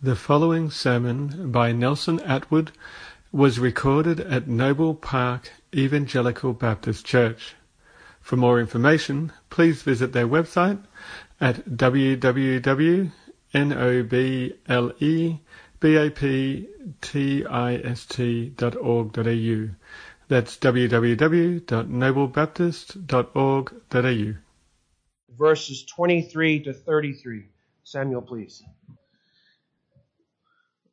The following sermon by Nelson Atwood was recorded at Noble Park Evangelical Baptist Church. For more information, please visit their website at www.noblebaptist.org.au. That's www.noblebaptist.org.au. Verses 23 to 33. Samuel, please.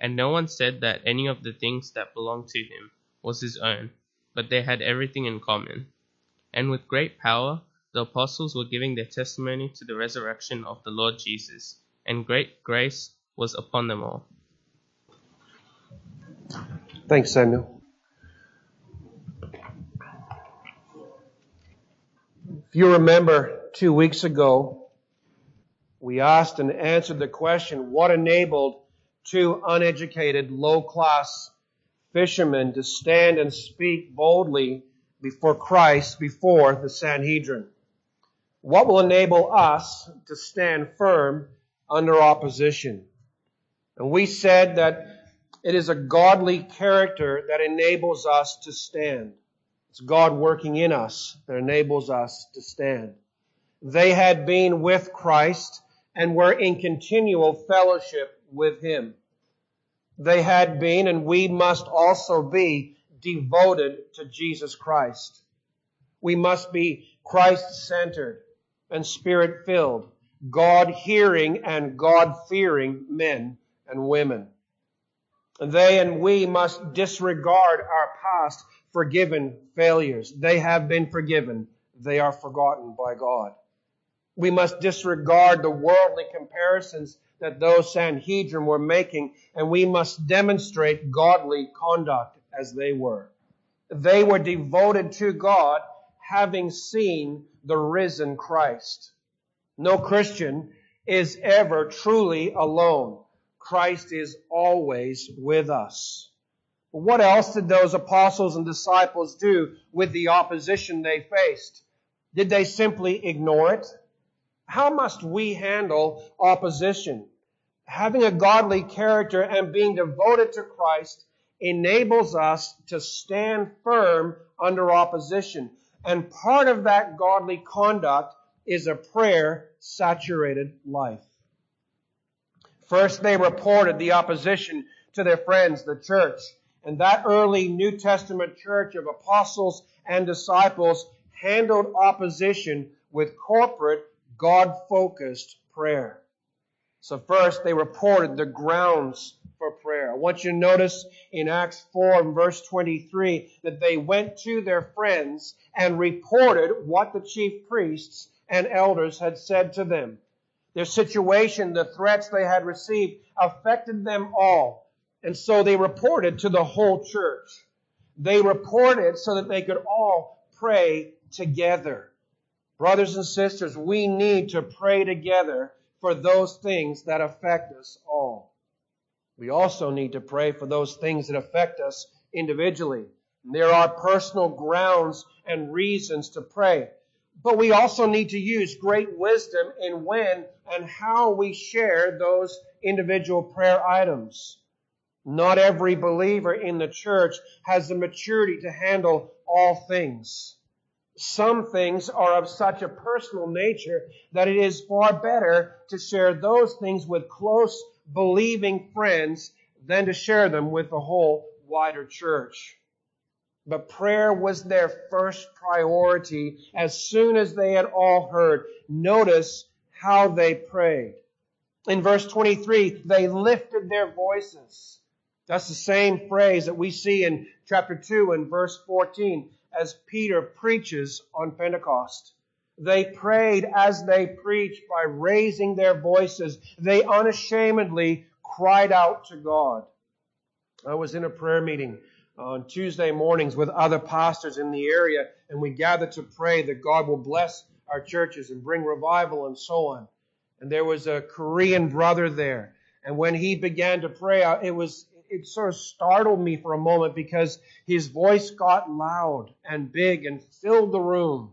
And no one said that any of the things that belonged to him was his own, but they had everything in common. And with great power the apostles were giving their testimony to the resurrection of the Lord Jesus, and great grace was upon them all. Thanks, Samuel. If you remember two weeks ago, we asked and answered the question, what enabled two uneducated, low-class fishermen to stand and speak boldly before Christ, before the Sanhedrin? What will enable us to stand firm under opposition? And we said that it is a godly character that enables us to stand. It's God working in us that enables us to stand. They had been with Christ and were in continual fellowship with Him they had been, and we must also be devoted to Jesus Christ. We must be Christ centered and spirit filled, God hearing and God fearing men and women. They and we must disregard our past forgiven failures. They have been forgiven. They are forgotten by God. We must disregard the worldly comparisons that those Sanhedrin were making, and we must demonstrate godly conduct as they were. They were devoted to God, having seen the risen Christ. No Christian is ever truly alone. Christ is always with us. What else did those apostles and disciples do with the opposition they faced? Did they simply ignore it? How must we handle opposition? having a godly character and being devoted to Christ enables us to stand firm under opposition. And part of that godly conduct is a prayer saturated life. First, they reported the opposition to their friends, the church. And that early New Testament church of apostles and disciples handled opposition with corporate, God focused prayer. So first, they reported the grounds for prayer. I want you to notice in Acts 4 and verse 23 that they went to their friends and reported what the chief priests and elders had said to them. Their situation, the threats they had received affected them all. And so they reported to the whole church. They reported so that they could all pray together. Brothers and sisters, we need to pray together for those things that affect us all. We also need to pray for those things that affect us individually. There are personal grounds and reasons to pray. But we also need to use great wisdom in when and how we share those individual prayer items. Not every believer in the church has the maturity to handle all things. Some things are of such a personal nature that it is far better to share those things with close believing friends than to share them with the whole wider church. But prayer was their first priority as soon as they had all heard. Notice how they prayed. In verse 23, they lifted their voices. That's the same phrase that we see in chapter 2 and verse 14 as Peter preaches on Pentecost. They prayed as they preached by raising their voices. They unashamedly cried out to God. I was in a prayer meeting on Tuesday mornings with other pastors in the area, and we gathered to pray that God will bless our churches and bring revival and so on. And there was a Korean brother there, and when he began to pray, uh, it was it sort of startled me for a moment because his voice got loud and big and filled the room.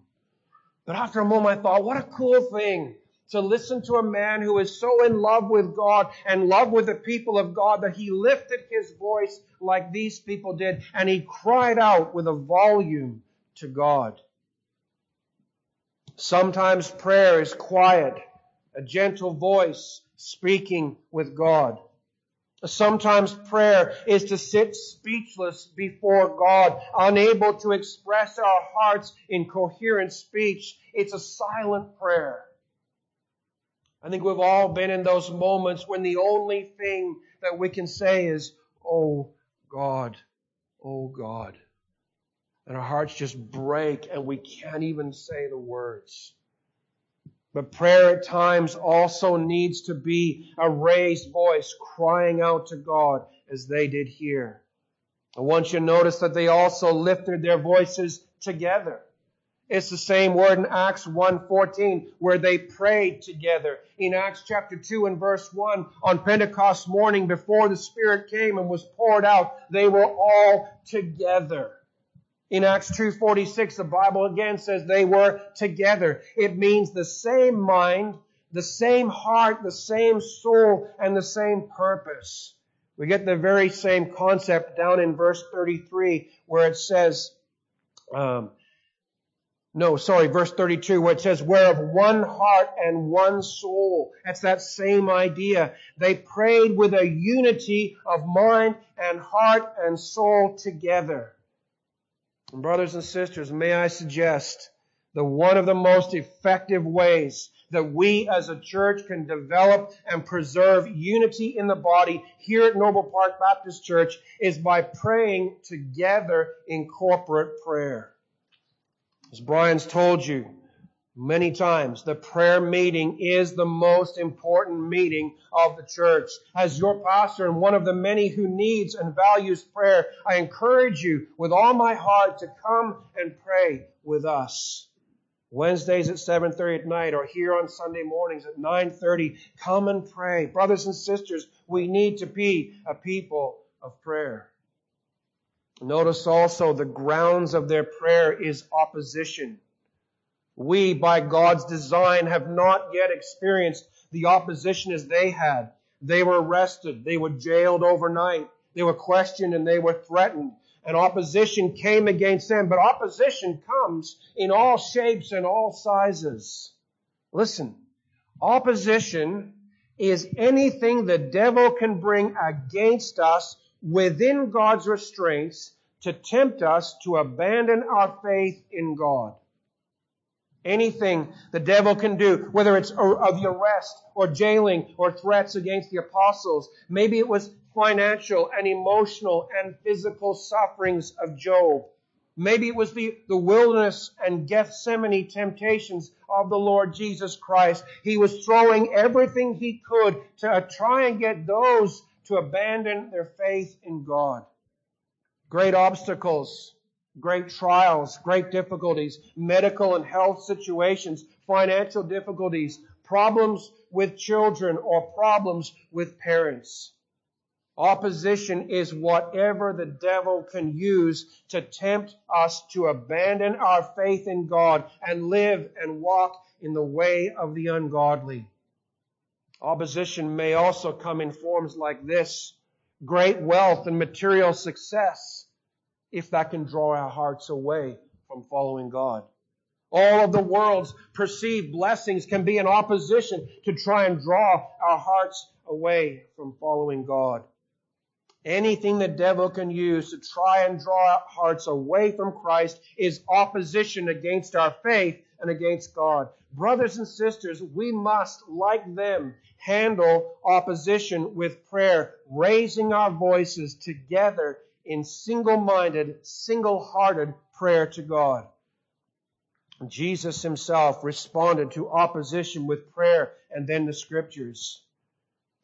But after a moment, I thought, what a cool thing to listen to a man who is so in love with God and love with the people of God that he lifted his voice like these people did and he cried out with a volume to God. Sometimes prayer is quiet, a gentle voice speaking with God. Sometimes prayer is to sit speechless before God, unable to express our hearts in coherent speech. It's a silent prayer. I think we've all been in those moments when the only thing that we can say is, Oh God, oh God. And our hearts just break and we can't even say the words. But prayer at times also needs to be a raised voice crying out to God as they did here. I want you to notice that they also lifted their voices together. It's the same word in Acts 1.14 where they prayed together. In Acts chapter 2 and verse 1, on Pentecost morning before the Spirit came and was poured out, they were all together. In Acts 2:46 the Bible again says they were together. It means the same mind, the same heart, the same soul and the same purpose. We get the very same concept down in verse 33 where it says um, no, sorry, verse 32 where it says, where of one heart and one soul. That's that same idea. They prayed with a unity of mind and heart and soul together. And brothers and sisters, may I suggest that one of the most effective ways that we as a church can develop and preserve unity in the body here at Noble Park Baptist Church is by praying together in corporate prayer. As Brian's told you, many times. The prayer meeting is the most important meeting of the church. As your pastor and one of the many who needs and values prayer, I encourage you with all my heart to come and pray with us. Wednesdays at 7:30 at night or here on Sunday mornings at 9:30, come and pray. Brothers and sisters, we need to be a people of prayer. Notice also the grounds of their prayer is opposition. We, by God's design, have not yet experienced the opposition as they had. They were arrested. They were jailed overnight. They were questioned and they were threatened. And opposition came against them. But opposition comes in all shapes and all sizes. Listen, opposition is anything the devil can bring against us within God's restraints to tempt us to abandon our faith in God. Anything the devil can do, whether it's of the arrest or jailing or threats against the apostles. Maybe it was financial and emotional and physical sufferings of Job. Maybe it was the, the wilderness and Gethsemane temptations of the Lord Jesus Christ. He was throwing everything he could to uh, try and get those to abandon their faith in God. Great obstacles great trials, great difficulties, medical and health situations, financial difficulties, problems with children or problems with parents. Opposition is whatever the devil can use to tempt us to abandon our faith in God and live and walk in the way of the ungodly. Opposition may also come in forms like this great wealth and material success, if that can draw our hearts away from following God. All of the world's perceived blessings can be in opposition to try and draw our hearts away from following God. Anything the devil can use to try and draw our hearts away from Christ is opposition against our faith and against God. Brothers and sisters, we must, like them, handle opposition with prayer, raising our voices together in single-minded, single-hearted prayer to God. Jesus himself responded to opposition with prayer and then the scriptures.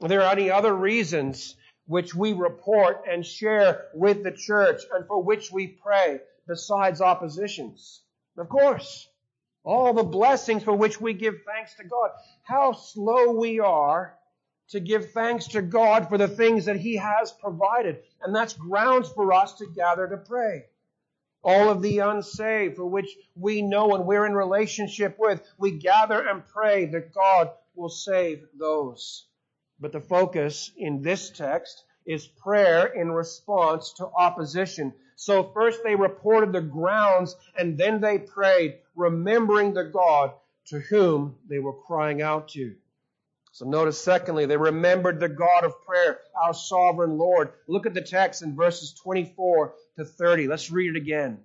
Are there any other reasons which we report and share with the church and for which we pray besides oppositions? Of course. All the blessings for which we give thanks to God. How slow we are to give thanks to God for the things that He has provided. And that's grounds for us to gather to pray. All of the unsaved for which we know and we're in relationship with, we gather and pray that God will save those. But the focus in this text is prayer in response to opposition. So first they reported the grounds and then they prayed, remembering the God to whom they were crying out to. So notice secondly, they remembered the God of prayer, our sovereign Lord. Look at the text in verses 24 to 30. Let's read it again.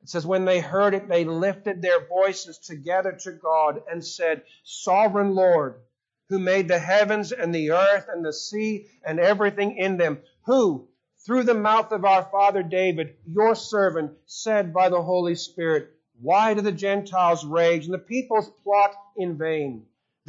It says, when they heard it, they lifted their voices together to God and said, Sovereign Lord, who made the heavens and the earth and the sea and everything in them, who, through the mouth of our father David, your servant, said by the Holy Spirit, Why do the Gentiles rage and the peoples plot in vain?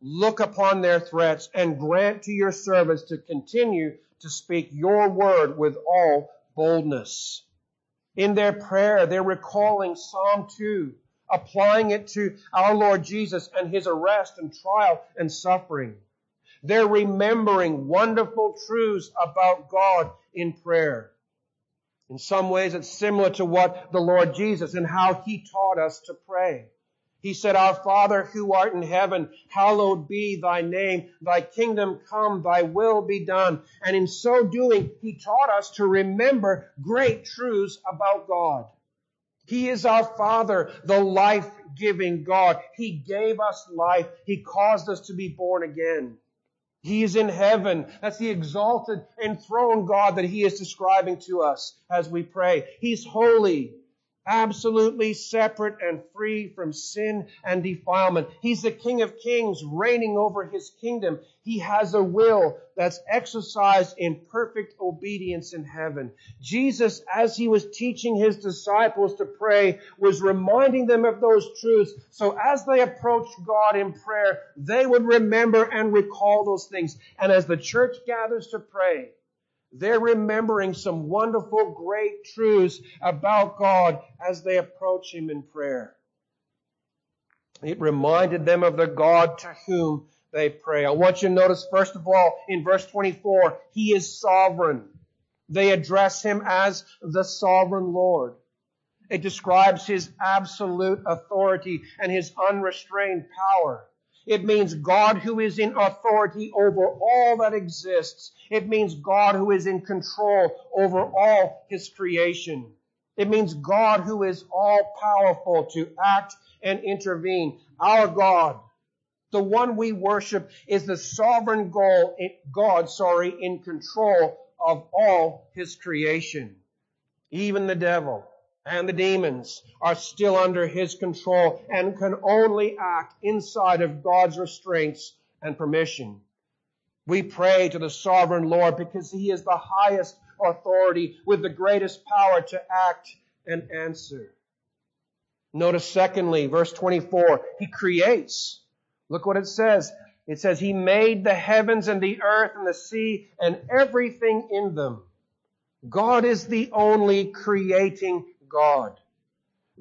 look upon their threats and grant to your servants to continue to speak your word with all boldness. In their prayer, they're recalling Psalm 2, applying it to our Lord Jesus and his arrest and trial and suffering. They're remembering wonderful truths about God in prayer. In some ways, it's similar to what the Lord Jesus and how He taught us to pray. He said, Our Father who art in heaven, hallowed be thy name. Thy kingdom come, thy will be done. And in so doing, He taught us to remember great truths about God. He is our Father, the life-giving God. He gave us life. He caused us to be born again. He is in heaven. That's the exalted, enthroned God that He is describing to us as we pray. He's holy absolutely separate and free from sin and defilement. He's the King of Kings reigning over his kingdom. He has a will that's exercised in perfect obedience in heaven. Jesus, as he was teaching his disciples to pray, was reminding them of those truths. So as they approached God in prayer, they would remember and recall those things. And as the church gathers to pray, they're remembering some wonderful, great truths about God as they approach Him in prayer. It reminded them of the God to whom they pray. I want you to notice, first of all, in verse 24, He is sovereign. They address Him as the sovereign Lord. It describes His absolute authority and His unrestrained power. It means God who is in authority over all that exists. It means God who is in control over all His creation. It means God who is all powerful to act and intervene. Our God, the one we worship, is the sovereign God, sorry, in control of all His creation. Even the devil and the demons are still under his control and can only act inside of God's restraints and permission. We pray to the sovereign Lord because he is the highest authority with the greatest power to act and answer. Notice secondly, verse 24, He creates. Look what it says. It says, He made the heavens and the earth and the sea and everything in them. God is the only creating God.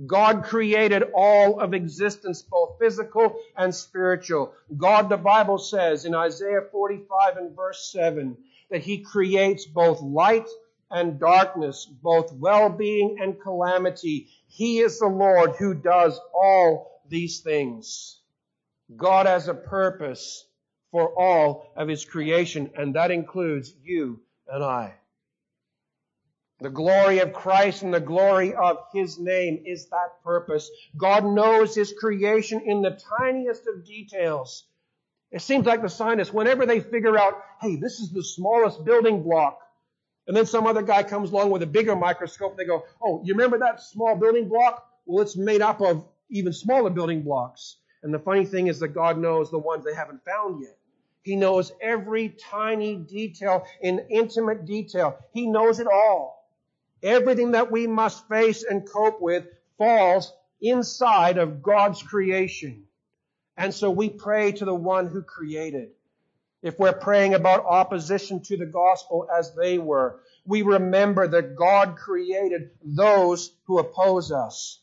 God created all of existence, both physical and spiritual. God, the Bible says in Isaiah 45 and verse 7, that He creates both light and darkness, both well-being and calamity. He is the Lord who does all these things. God has a purpose for all of His creation, and that includes you and I. The glory of Christ and the glory of His name is that purpose. God knows His creation in the tiniest of details. It seems like the scientists, whenever they figure out, hey, this is the smallest building block, and then some other guy comes along with a bigger microscope, they go, oh, you remember that small building block? Well, it's made up of even smaller building blocks. And the funny thing is that God knows the ones they haven't found yet. He knows every tiny detail in intimate detail. He knows it all. Everything that we must face and cope with falls inside of God's creation. And so we pray to the one who created. If we're praying about opposition to the gospel as they were, we remember that God created those who oppose us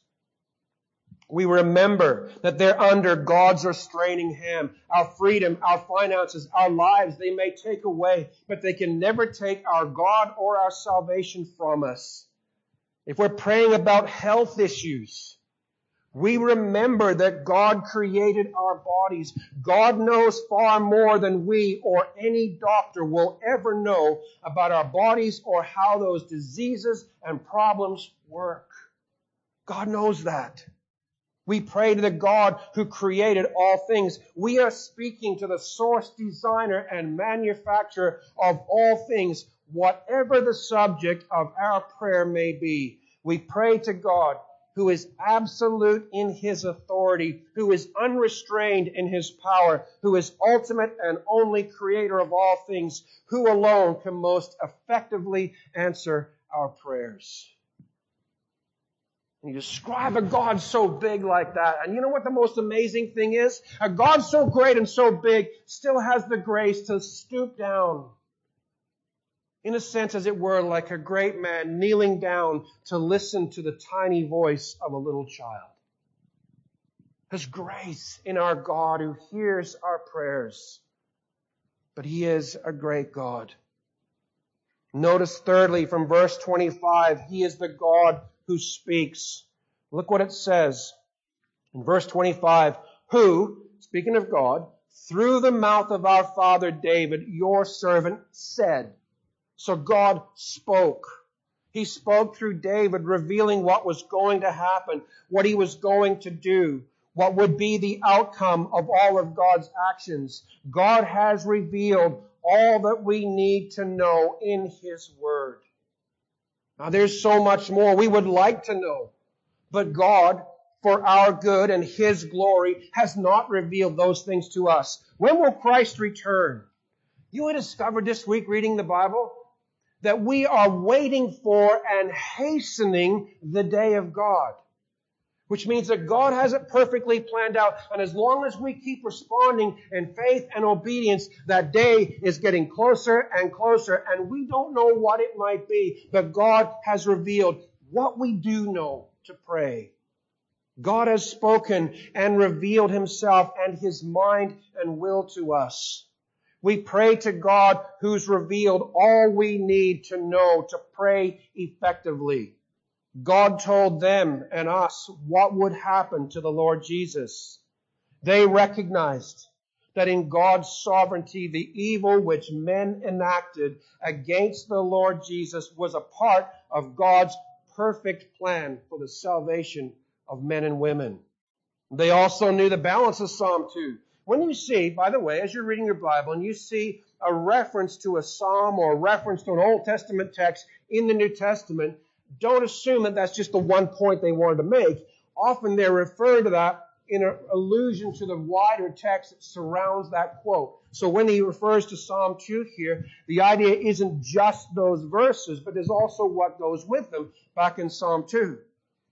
we remember that they're under God's restraining hand. Our freedom, our finances, our lives, they may take away, but they can never take our God or our salvation from us. If we're praying about health issues, we remember that God created our bodies. God knows far more than we or any doctor will ever know about our bodies or how those diseases and problems work. God knows that. We pray to the God who created all things. We are speaking to the source designer and manufacturer of all things, whatever the subject of our prayer may be. We pray to God who is absolute in his authority, who is unrestrained in his power, who is ultimate and only creator of all things, who alone can most effectively answer our prayers. And you describe a God so big like that. And you know what the most amazing thing is? A God so great and so big still has the grace to stoop down. In a sense, as it were, like a great man kneeling down to listen to the tiny voice of a little child. There's grace in our God who hears our prayers. But He is a great God. Notice thirdly from verse 25, He is the God who speaks. Look what it says in verse 25. Who, speaking of God, through the mouth of our father David, your servant, said. So God spoke. He spoke through David, revealing what was going to happen, what he was going to do, what would be the outcome of all of God's actions. God has revealed all that we need to know in His Word. Now there's so much more we would like to know, but God, for our good and His glory, has not revealed those things to us. When will Christ return? You have discovered this week reading the Bible that we are waiting for and hastening the day of God which means that God has it perfectly planned out. And as long as we keep responding in faith and obedience, that day is getting closer and closer. And we don't know what it might be, but God has revealed what we do know to pray. God has spoken and revealed himself and his mind and will to us. We pray to God who's revealed all we need to know to pray effectively. God told them and us what would happen to the Lord Jesus. They recognized that in God's sovereignty, the evil which men enacted against the Lord Jesus was a part of God's perfect plan for the salvation of men and women. They also knew the balance of Psalm 2. When you see, by the way, as you're reading your Bible and you see a reference to a psalm or a reference to an Old Testament text in the New Testament, don't assume that that's just the one point they wanted to make. Often they're referring to that in an allusion to the wider text that surrounds that quote. So when he refers to Psalm 2 here, the idea isn't just those verses, but there's also what goes with them back in Psalm 2.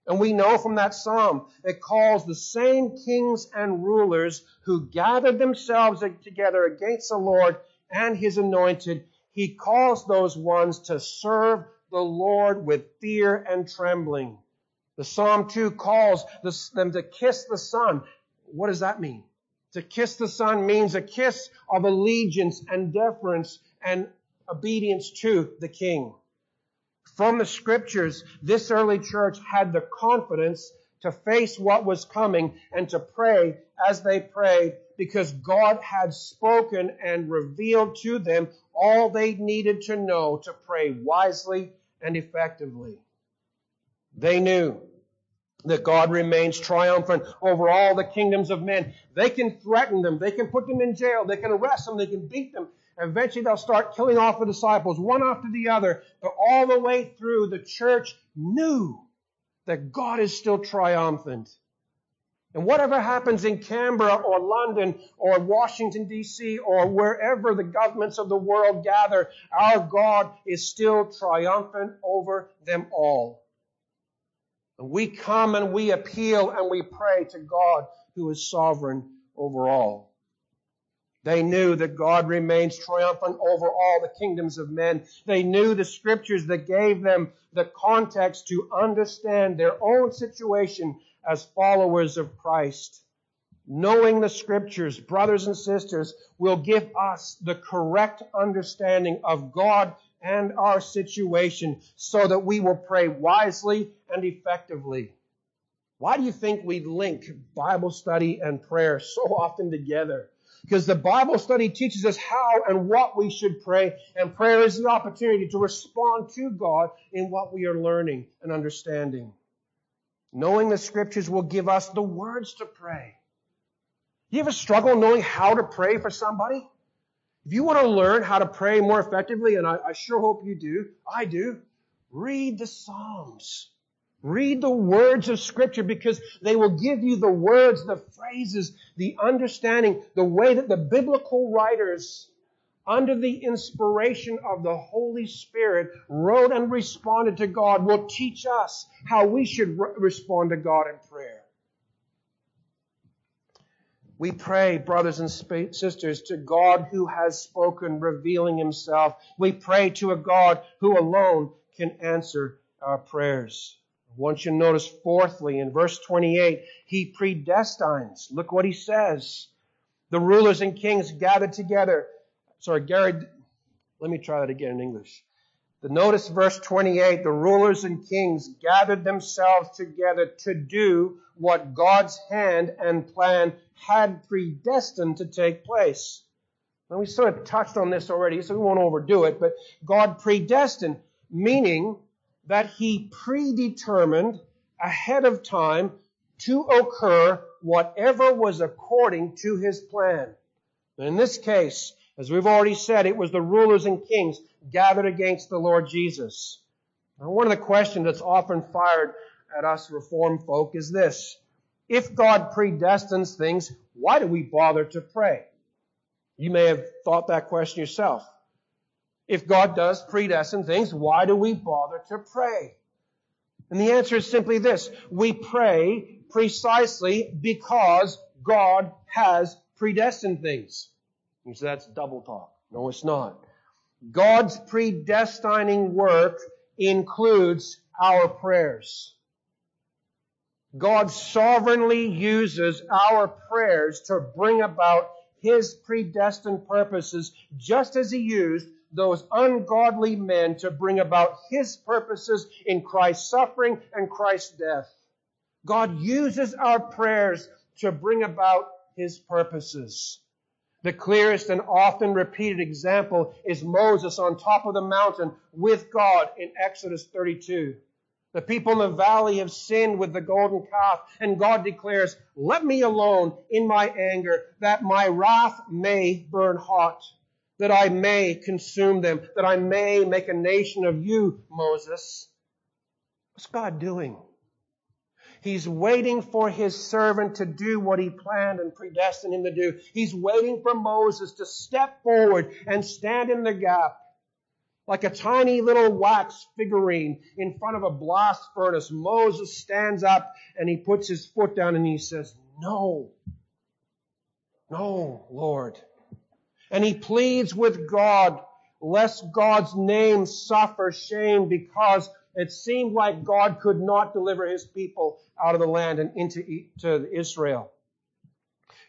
And we know from that psalm it calls the same kings and rulers who gathered themselves together against the Lord and his anointed, he calls those ones to serve the Lord with fear and trembling. The Psalm 2 calls them to kiss the Son. What does that mean? To kiss the Son means a kiss of allegiance and deference and obedience to the King. From the scriptures, this early church had the confidence to face what was coming and to pray as they prayed because God had spoken and revealed to them all they needed to know to pray wisely and effectively. They knew that God remains triumphant over all the kingdoms of men. They can threaten them. They can put them in jail. They can arrest them. They can beat them. Eventually they'll start killing off the disciples one after the other. But all the way through, the church knew that God is still triumphant. And whatever happens in Canberra or London or Washington DC or wherever the governments of the world gather, our God is still triumphant over them all. And we come and we appeal and we pray to God who is sovereign over all. They knew that God remains triumphant over all the kingdoms of men. They knew the scriptures that gave them the context to understand their own situation as followers of Christ. Knowing the scriptures, brothers and sisters, will give us the correct understanding of God and our situation so that we will pray wisely and effectively. Why do you think we link Bible study and prayer so often together? Because the Bible study teaches us how and what we should pray, and prayer is the opportunity to respond to God in what we are learning and understanding. Knowing the scriptures will give us the words to pray. You ever struggle knowing how to pray for somebody? If you want to learn how to pray more effectively, and I, I sure hope you do, I do, read the Psalms. Read the words of scripture because they will give you the words, the phrases, the understanding, the way that the biblical writers under the inspiration of the Holy Spirit, wrote and responded to God will teach us how we should re- respond to God in prayer. We pray, brothers and sisters, to God who has spoken, revealing himself. We pray to a God who alone can answer our prayers. I want you to notice, fourthly, in verse 28, he predestines. Look what he says. The rulers and kings gathered together Sorry, Gary, let me try that again in English. The notice verse 28, the rulers and kings gathered themselves together to do what God's hand and plan had predestined to take place. And we sort of touched on this already, so we won't overdo it, but God predestined, meaning that He predetermined ahead of time to occur whatever was according to His plan. In this case, as we've already said, it was the rulers and kings gathered against the Lord Jesus. Now, one of the questions that's often fired at us Reformed folk is this. If God predestines things, why do we bother to pray? You may have thought that question yourself. If God does predestine things, why do we bother to pray? And the answer is simply this. We pray precisely because God has predestined things. You say that's double talk. No, it's not. God's predestining work includes our prayers. God sovereignly uses our prayers to bring about His predestined purposes, just as He used those ungodly men to bring about His purposes in Christ's suffering and Christ's death. God uses our prayers to bring about His purposes. The clearest and often repeated example is Moses on top of the mountain with God in Exodus 32. The people in the valley have sinned with the golden calf, and God declares, Let me alone in my anger, that my wrath may burn hot, that I may consume them, that I may make a nation of you, Moses. What's God doing? He's waiting for his servant to do what he planned and predestined him to do. He's waiting for Moses to step forward and stand in the gap. Like a tiny little wax figurine in front of a blast furnace, Moses stands up and he puts his foot down and he says, No. No, Lord. And he pleads with God, lest God's name suffer shame because it seemed like God could not deliver his people out of the land and into to Israel.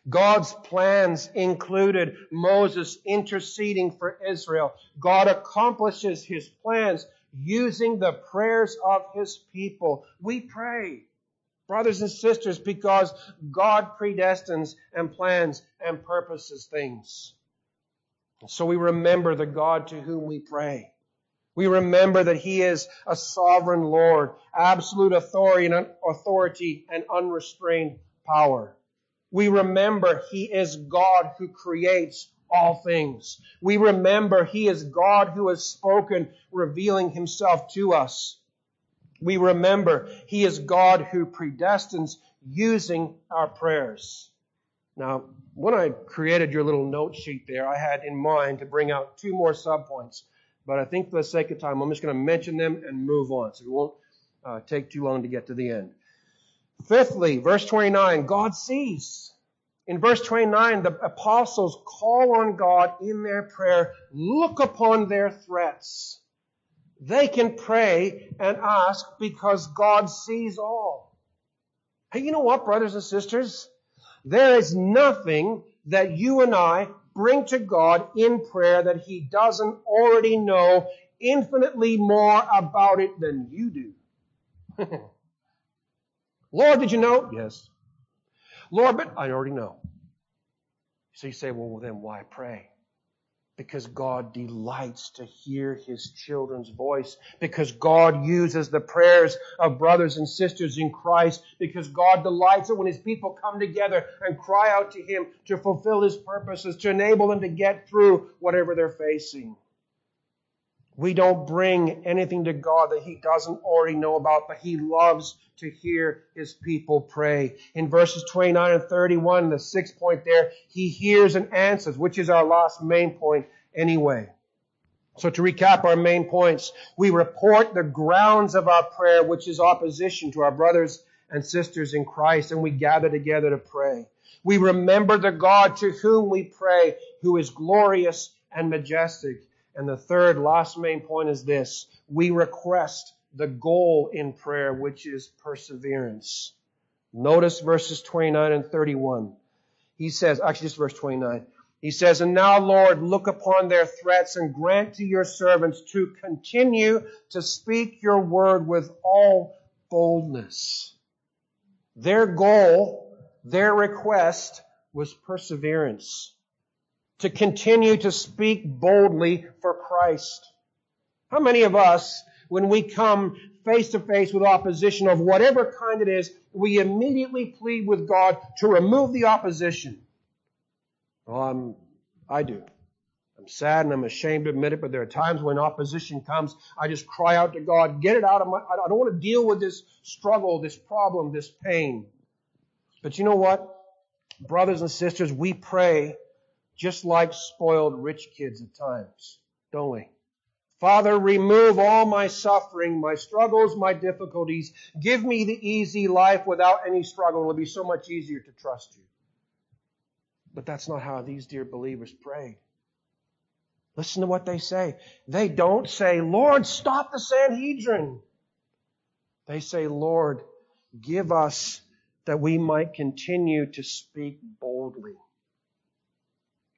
God's plans included Moses interceding for Israel. God accomplishes his plans using the prayers of his people. We pray, brothers and sisters, because God predestines and plans and purposes things. So we remember the God to whom we pray. We remember that He is a sovereign Lord, absolute authority and, authority and unrestrained power. We remember He is God who creates all things. We remember He is God who has spoken, revealing Himself to us. We remember He is God who predestines using our prayers. Now, when I created your little note sheet there, I had in mind to bring out two more subpoints. But I think for the sake of time, I'm just going to mention them and move on. So we won't uh, take too long to get to the end. Fifthly, verse 29, God sees. In verse 29, the apostles call on God in their prayer, look upon their threats. They can pray and ask because God sees all. Hey, you know what, brothers and sisters? There is nothing that you and I bring to God in prayer that He doesn't already know infinitely more about it than you do. Lord, did you know? Yes. Lord, but I already know. So you say, well, then why pray? Because God delights to hear his children's voice, because God uses the prayers of brothers and sisters in Christ, because God delights it when his people come together and cry out to him to fulfill his purposes, to enable them to get through whatever they're facing. We don't bring anything to God that he doesn't already know about, but he loves to hear his people pray. In verses 29 and 31, the sixth point there, he hears and answers, which is our last main point anyway. So to recap our main points, we report the grounds of our prayer, which is opposition to our brothers and sisters in Christ, and we gather together to pray. We remember the God to whom we pray, who is glorious and majestic. And the third, last main point is this. We request the goal in prayer, which is perseverance. Notice verses 29 and 31. He says, actually just verse 29. He says, And now, Lord, look upon their threats and grant to your servants to continue to speak your word with all boldness. Their goal, their request was perseverance. To continue to speak boldly for Christ. How many of us when we come face to face with opposition of whatever kind it is, we immediately plead with God to remove the opposition. Well, I'm, I do. I'm sad and I'm ashamed to admit it, but there are times when opposition comes, I just cry out to God, get it out of my, I don't want to deal with this struggle, this problem, this pain. But you know what? Brothers and sisters, we pray just like spoiled rich kids at times, don't we? Father, remove all my suffering, my struggles, my difficulties. Give me the easy life without any struggle. It'll be so much easier to trust you. But that's not how these dear believers prayed. Listen to what they say. They don't say, Lord, stop the Sanhedrin. They say, Lord, give us that we might continue to speak boldly.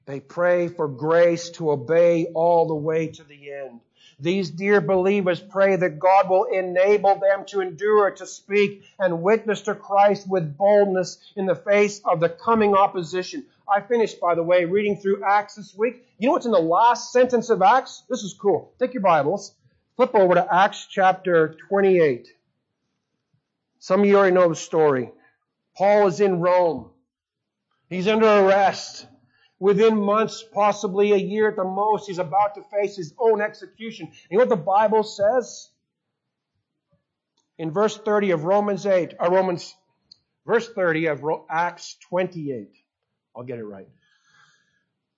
They pray for grace to obey all the way to the end. These dear believers pray that God will enable them to endure, to speak, and witness to Christ with boldness in the face of the coming opposition. I finished, by the way, reading through Acts this week. You know what's in the last sentence of Acts? This is cool. Take your Bibles, flip over to Acts chapter 28. Some of you already know the story. Paul is in Rome. He's under arrest. Within months, possibly a year at the most, he's about to face his own execution. You know what the Bible says? in verse 30 of Romans 8, or uh, Romans, verse 30 of Acts 28. I'll get it right.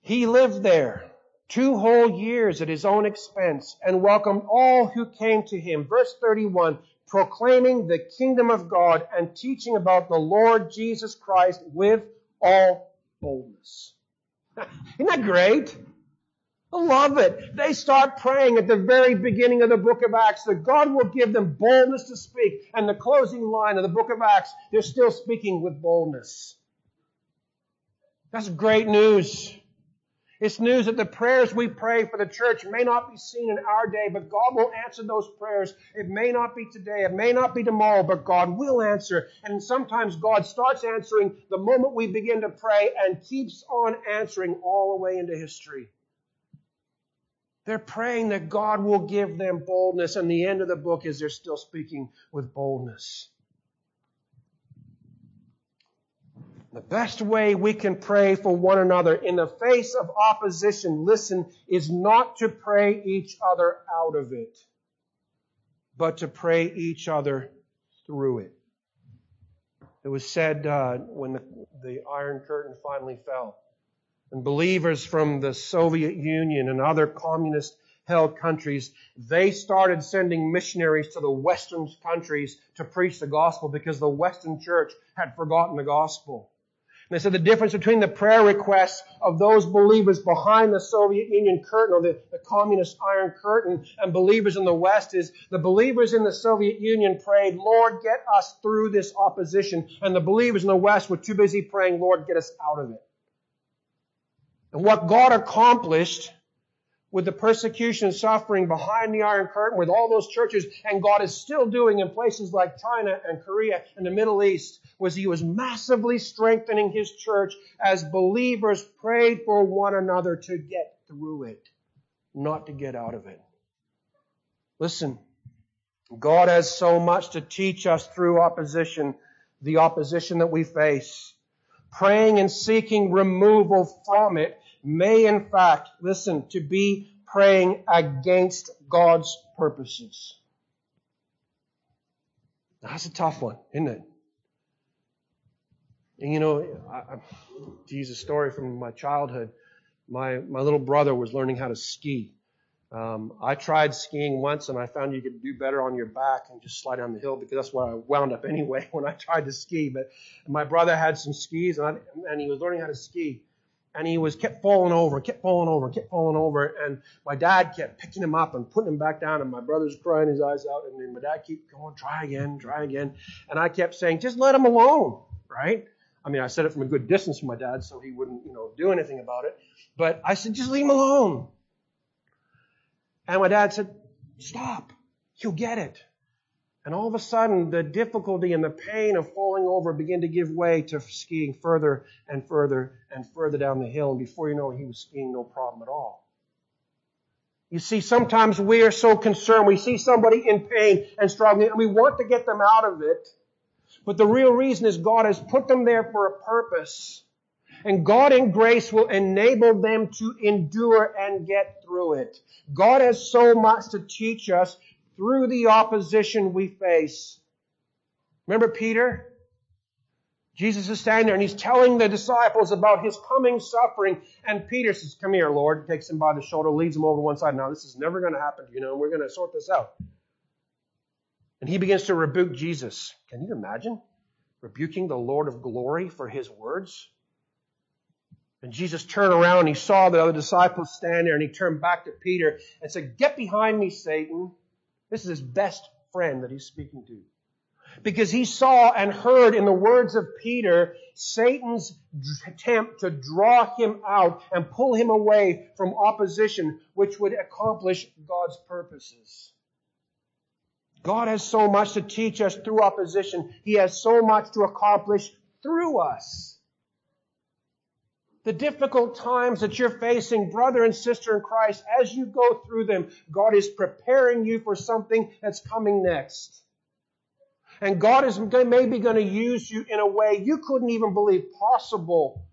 He lived there two whole years at his own expense and welcomed all who came to him. Verse 31, proclaiming the kingdom of God and teaching about the Lord Jesus Christ with all boldness. Isn't that great? I love it. They start praying at the very beginning of the book of Acts that God will give them boldness to speak. And the closing line of the book of Acts, they're still speaking with boldness. That's great news. It's news that the prayers we pray for the church may not be seen in our day, but God will answer those prayers. It may not be today, it may not be tomorrow, but God will answer. And sometimes God starts answering the moment we begin to pray and keeps on answering all the way into history. They're praying that God will give them boldness, and the end of the book is they're still speaking with boldness. The best way we can pray for one another in the face of opposition, listen, is not to pray each other out of it, but to pray each other through it. It was said uh, when the, the Iron Curtain finally fell, and believers from the Soviet Union and other communist held countries, they started sending missionaries to the Western countries to preach the gospel because the Western church had forgotten the gospel. And they said the difference between the prayer requests of those believers behind the Soviet Union curtain or the, the communist iron curtain and believers in the West is the believers in the Soviet Union prayed, Lord, get us through this opposition. And the believers in the West were too busy praying, Lord, get us out of it. And what God accomplished with the persecution and suffering behind the Iron Curtain, with all those churches, and God is still doing in places like China and Korea and the Middle East, was He was massively strengthening His church as believers prayed for one another to get through it, not to get out of it. Listen, God has so much to teach us through opposition, the opposition that we face. Praying and seeking removal from it may in fact, listen, to be praying against God's purposes. That's a tough one, isn't it? And you know, I, I, to use a story from my childhood, my, my little brother was learning how to ski. Um, I tried skiing once and I found you could do better on your back and just slide down the hill because that's where I wound up anyway when I tried to ski. But my brother had some skis and, I, and he was learning how to ski and he was kept falling over, kept falling over, kept falling over, and my dad kept picking him up and putting him back down, and my brother's crying his eyes out, and then my dad kept going, try again, try again, and I kept saying, just let him alone, right? I mean, I said it from a good distance from my dad, so he wouldn't, you know, do anything about it, but I said, just leave him alone. And my dad said, stop, he'll get it. And all of a sudden, the difficulty and the pain of falling over began to give way to skiing further and further and further down the hill. And before you know it, he was skiing no problem at all. You see, sometimes we are so concerned. We see somebody in pain and struggling, and we want to get them out of it. But the real reason is God has put them there for a purpose. And God in grace will enable them to endure and get through it. God has so much to teach us through the opposition we face. Remember Peter? Jesus is standing there and he's telling the disciples about his coming suffering. And Peter says, Come here, Lord. Takes him by the shoulder, leads him over to one side. Now, this is never going to happen, you know, and we're going to sort this out. And he begins to rebuke Jesus. Can you imagine? Rebuking the Lord of glory for his words? And Jesus turned around and he saw the other disciples stand there and he turned back to Peter and said, Get behind me, Satan. This is his best friend that he's speaking to. Because he saw and heard in the words of Peter Satan's attempt to draw him out and pull him away from opposition, which would accomplish God's purposes. God has so much to teach us through opposition. He has so much to accomplish through us the difficult times that you're facing, brother and sister in Christ, as you go through them, God is preparing you for something that's coming next. And God is maybe going to use you in a way you couldn't even believe possible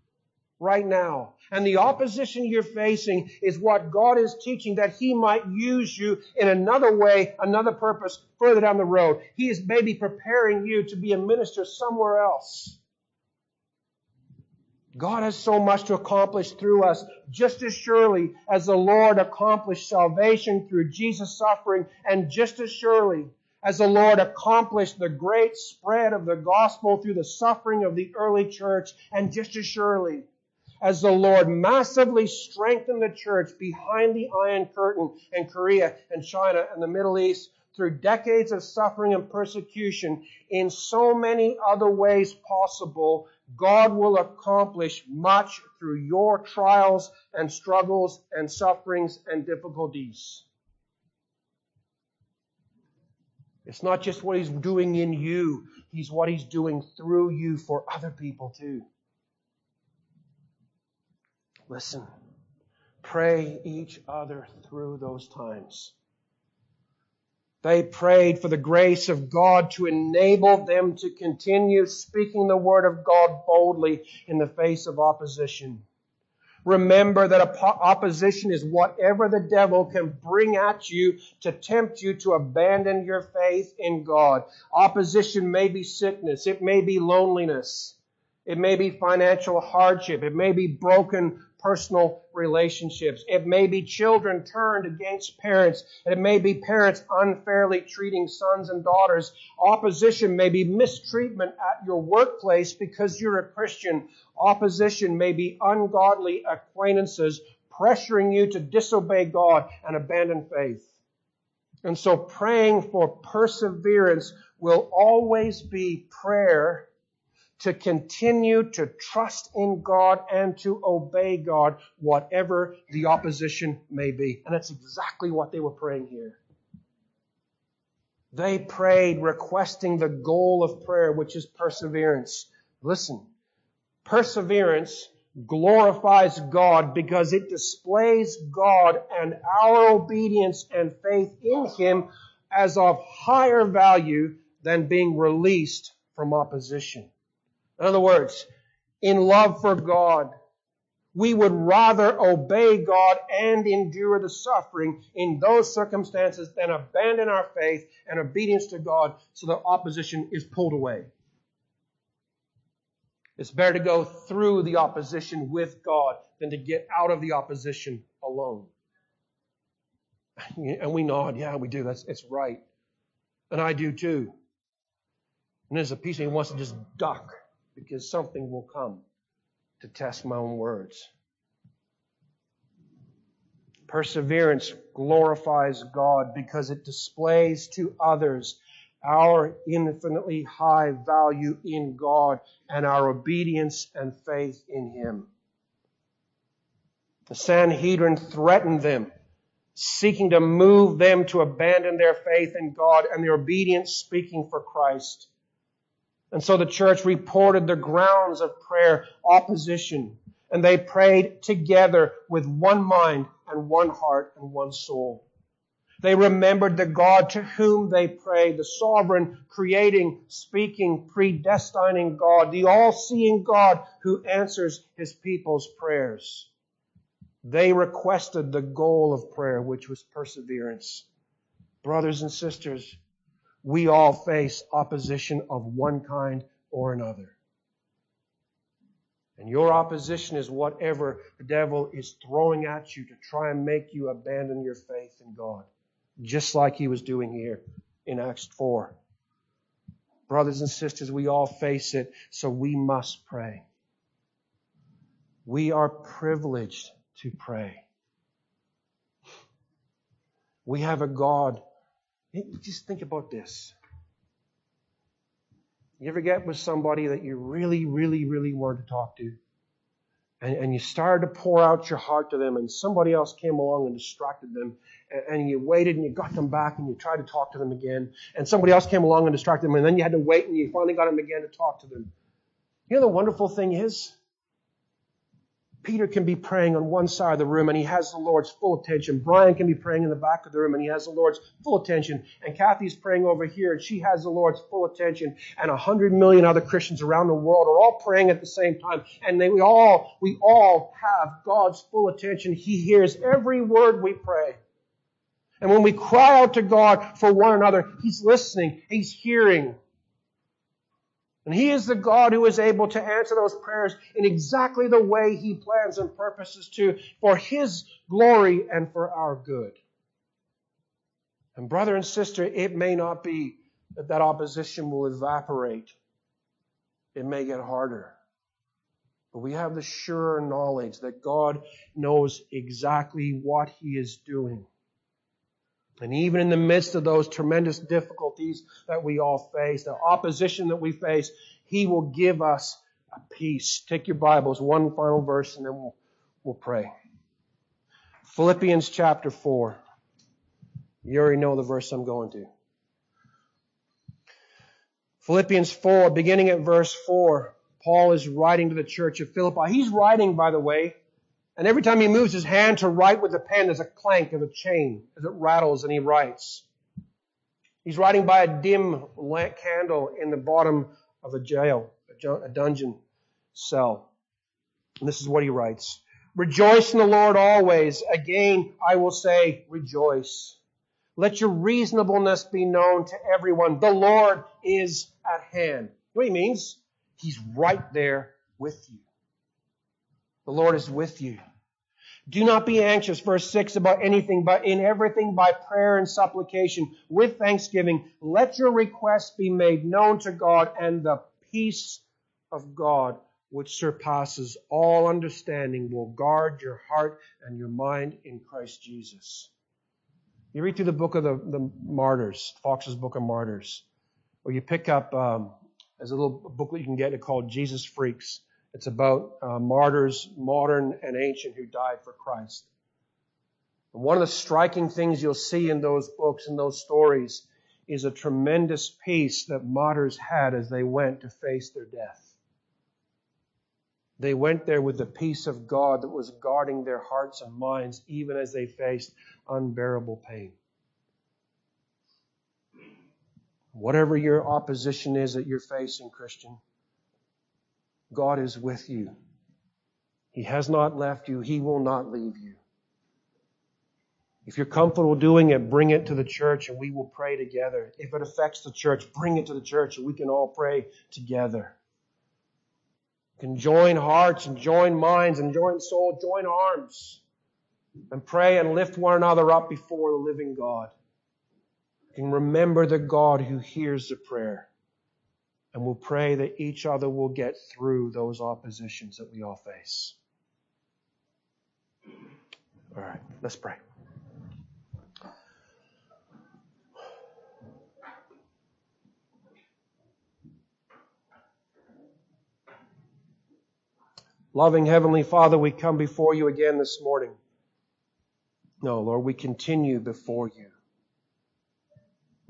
right now. And the opposition you're facing is what God is teaching that He might use you in another way, another purpose further down the road. He is maybe preparing you to be a minister somewhere else. God has so much to accomplish through us, just as surely as the Lord accomplished salvation through Jesus' suffering, and just as surely as the Lord accomplished the great spread of the gospel through the suffering of the early church, and just as surely as the Lord massively strengthened the church behind the Iron Curtain in Korea and China and the Middle East through decades of suffering and persecution in so many other ways possible, God will accomplish much through your trials and struggles and sufferings and difficulties. It's not just what He's doing in you, He's what He's doing through you for other people too. Listen, pray each other through those times. They prayed for the grace of God to enable them to continue speaking the word of God boldly in the face of opposition. Remember that opposition is whatever the devil can bring at you to tempt you to abandon your faith in God. Opposition may be sickness. It may be loneliness. It may be financial hardship. It may be broken personal relationships. It may be children turned against parents. It may be parents unfairly treating sons and daughters. Opposition may be mistreatment at your workplace because you're a Christian. Opposition may be ungodly acquaintances pressuring you to disobey God and abandon faith. And so praying for perseverance will always be prayer to continue to trust in God and to obey God, whatever the opposition may be. And that's exactly what they were praying here. They prayed requesting the goal of prayer, which is perseverance. Listen, perseverance glorifies God because it displays God and our obedience and faith in Him as of higher value than being released from opposition. In other words, in love for God, we would rather obey God and endure the suffering in those circumstances than abandon our faith and obedience to God so that opposition is pulled away. It's better to go through the opposition with God than to get out of the opposition alone. And we nod, yeah, we do. That's it's right. And I do too. And there's a piece of me wants to just duck because something will come to test my own words. Perseverance glorifies God because it displays to others our infinitely high value in God and our obedience and faith in Him. The Sanhedrin threatened them, seeking to move them to abandon their faith in God and their obedience speaking for Christ. And so the church reported the grounds of prayer opposition. And they prayed together with one mind and one heart and one soul. They remembered the God to whom they prayed, the sovereign, creating, speaking, predestining God, the all-seeing God who answers his people's prayers. They requested the goal of prayer, which was perseverance. Brothers and sisters, we all face opposition of one kind or another. And your opposition is whatever the devil is throwing at you to try and make you abandon your faith in God, just like he was doing here in Acts 4. Brothers and sisters, we all face it, so we must pray. We are privileged to pray. We have a God just think about this. You ever get with somebody that you really, really, really want to talk to? And, and, you started to pour out your heart to them, and somebody else came along and distracted them, and, and, you waited and you got them back and you tried to talk to them again, and somebody else came along and distracted them, and then you had to wait and you finally got them again to talk to them. You know the wonderful thing is? Peter can be praying on one side of the room and he has the Lord's full attention. Brian can be praying in the back of the room and he has the Lord's full attention. And Kathy's praying over here and she has the Lord's full attention. And a hundred million other Christians around the world are all praying at the same time. And they, we all, we all have God's full attention. He hears every word we pray. And when we cry out to God for one another, He's listening. He's hearing. And He is the God who is able to answer those prayers in exactly the way He plans and purposes to, for His glory and for our good. And brother and sister, it may not be that that opposition will evaporate. It may get harder. But we have the sure knowledge that God knows exactly what He is doing. And even in the midst of those tremendous difficulties that we all face, the opposition that we face, He will give us a peace. Take your Bibles, one final verse, and then we'll, we'll pray. Philippians chapter 4. You already know the verse I'm going to. Philippians 4, beginning at verse 4, Paul is writing to the church of Philippi. He's writing, by the way, and every time he moves his hand to write with the pen, there's a clank of a chain as it rattles and he writes. He's writing by a dim lamp candle in the bottom of a jail, a dungeon cell. And this is what he writes. Rejoice in the Lord always. Again, I will say, rejoice. Let your reasonableness be known to everyone. The Lord is at hand. What he means? He's right there with you. The Lord is with you. Do not be anxious, verse 6, about anything, but in everything by prayer and supplication with thanksgiving, let your requests be made known to God, and the peace of God, which surpasses all understanding, will guard your heart and your mind in Christ Jesus. You read through the book of the, the martyrs, Fox's Book of Martyrs, or you pick up, um, there's a little booklet you can get called Jesus Freaks. It's about uh, martyrs, modern and ancient, who died for Christ. And one of the striking things you'll see in those books and those stories is a tremendous peace that martyrs had as they went to face their death. They went there with the peace of God that was guarding their hearts and minds even as they faced unbearable pain. Whatever your opposition is that you're facing, Christian, God is with you. He has not left you. He will not leave you. If you're comfortable doing it, bring it to the church and we will pray together. If it affects the church, bring it to the church and we can all pray together. You can join hearts and join minds and join soul, join arms and pray and lift one another up before the living God. You can remember the God who hears the prayer. And we'll pray that each other will get through those oppositions that we all face. All right, let's pray. Loving Heavenly Father, we come before you again this morning. No, Lord, we continue before you.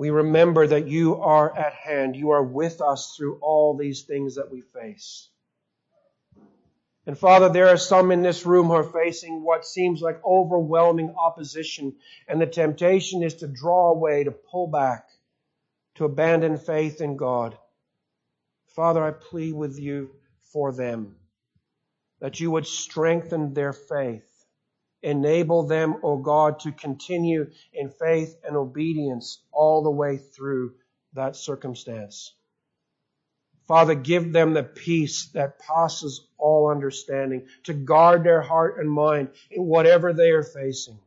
We remember that you are at hand. You are with us through all these things that we face. And Father, there are some in this room who are facing what seems like overwhelming opposition, and the temptation is to draw away, to pull back, to abandon faith in God. Father, I plead with you for them that you would strengthen their faith Enable them, O God, to continue in faith and obedience all the way through that circumstance. Father, give them the peace that passes all understanding to guard their heart and mind in whatever they are facing.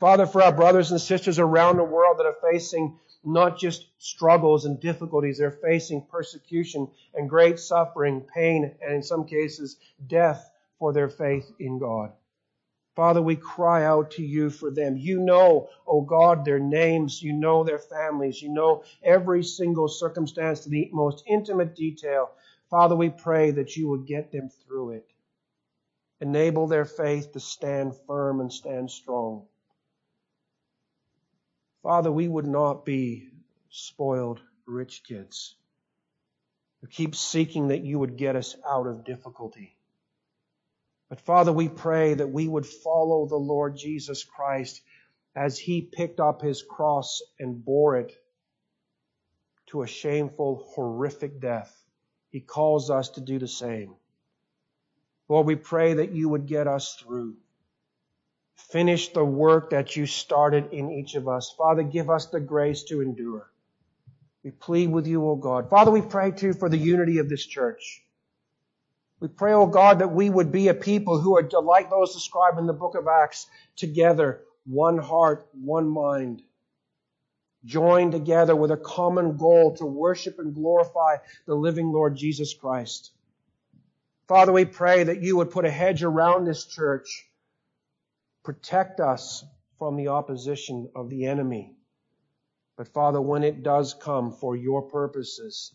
Father, for our brothers and sisters around the world that are facing not just struggles and difficulties, they're facing persecution and great suffering, pain, and in some cases, death for their faith in God. Father, we cry out to you for them. You know, oh God, their names. You know their families. You know every single circumstance to the most intimate detail. Father, we pray that you would get them through it. Enable their faith to stand firm and stand strong. Father, we would not be spoiled rich kids who keep seeking that you would get us out of difficulty. But Father, we pray that we would follow the Lord Jesus Christ as he picked up his cross and bore it to a shameful, horrific death. He calls us to do the same. Lord, we pray that you would get us through. Finish the work that you started in each of us. Father, give us the grace to endure. We plead with you, O God. Father, we pray too for the unity of this church. We pray, O God, that we would be a people who are like those described in the book of Acts, together, one heart, one mind, joined together with a common goal to worship and glorify the living Lord Jesus Christ. Father, we pray that you would put a hedge around this church, protect us from the opposition of the enemy. But Father, when it does come for your purposes,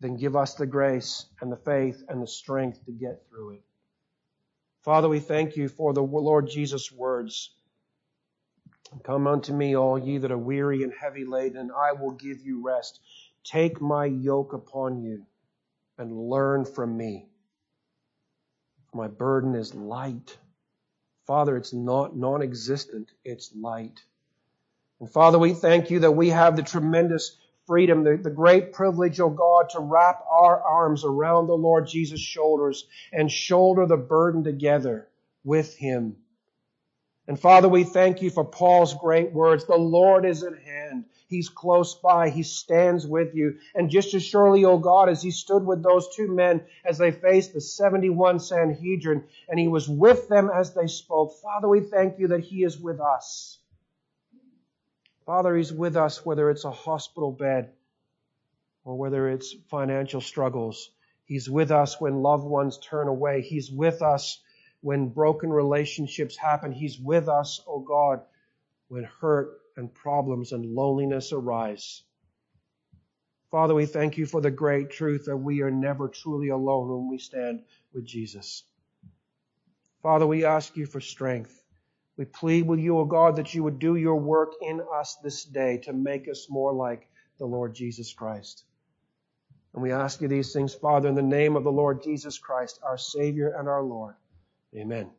then give us the grace and the faith and the strength to get through it. Father, we thank you for the Lord Jesus' words. Come unto me, all ye that are weary and heavy laden, and I will give you rest. Take my yoke upon you and learn from me. My burden is light. Father, it's not non-existent. It's light. And Father, we thank you that we have the tremendous freedom, the, the great privilege, O oh God, to wrap our arms around the Lord Jesus' shoulders and shoulder the burden together with Him. And Father, we thank you for Paul's great words. The Lord is at hand. He's close by. He stands with you. And just as surely, O oh God, as he stood with those two men as they faced the 71 Sanhedrin, and he was with them as they spoke, Father, we thank you that he is with us. Father, He's with us whether it's a hospital bed or whether it's financial struggles. He's with us when loved ones turn away. He's with us when broken relationships happen. He's with us, oh God, when hurt and problems and loneliness arise. Father, we thank you for the great truth that we are never truly alone when we stand with Jesus. Father, we ask you for strength. We plead with you, O God, that you would do your work in us this day to make us more like the Lord Jesus Christ. And we ask you these things, Father, in the name of the Lord Jesus Christ, our Savior and our Lord. Amen.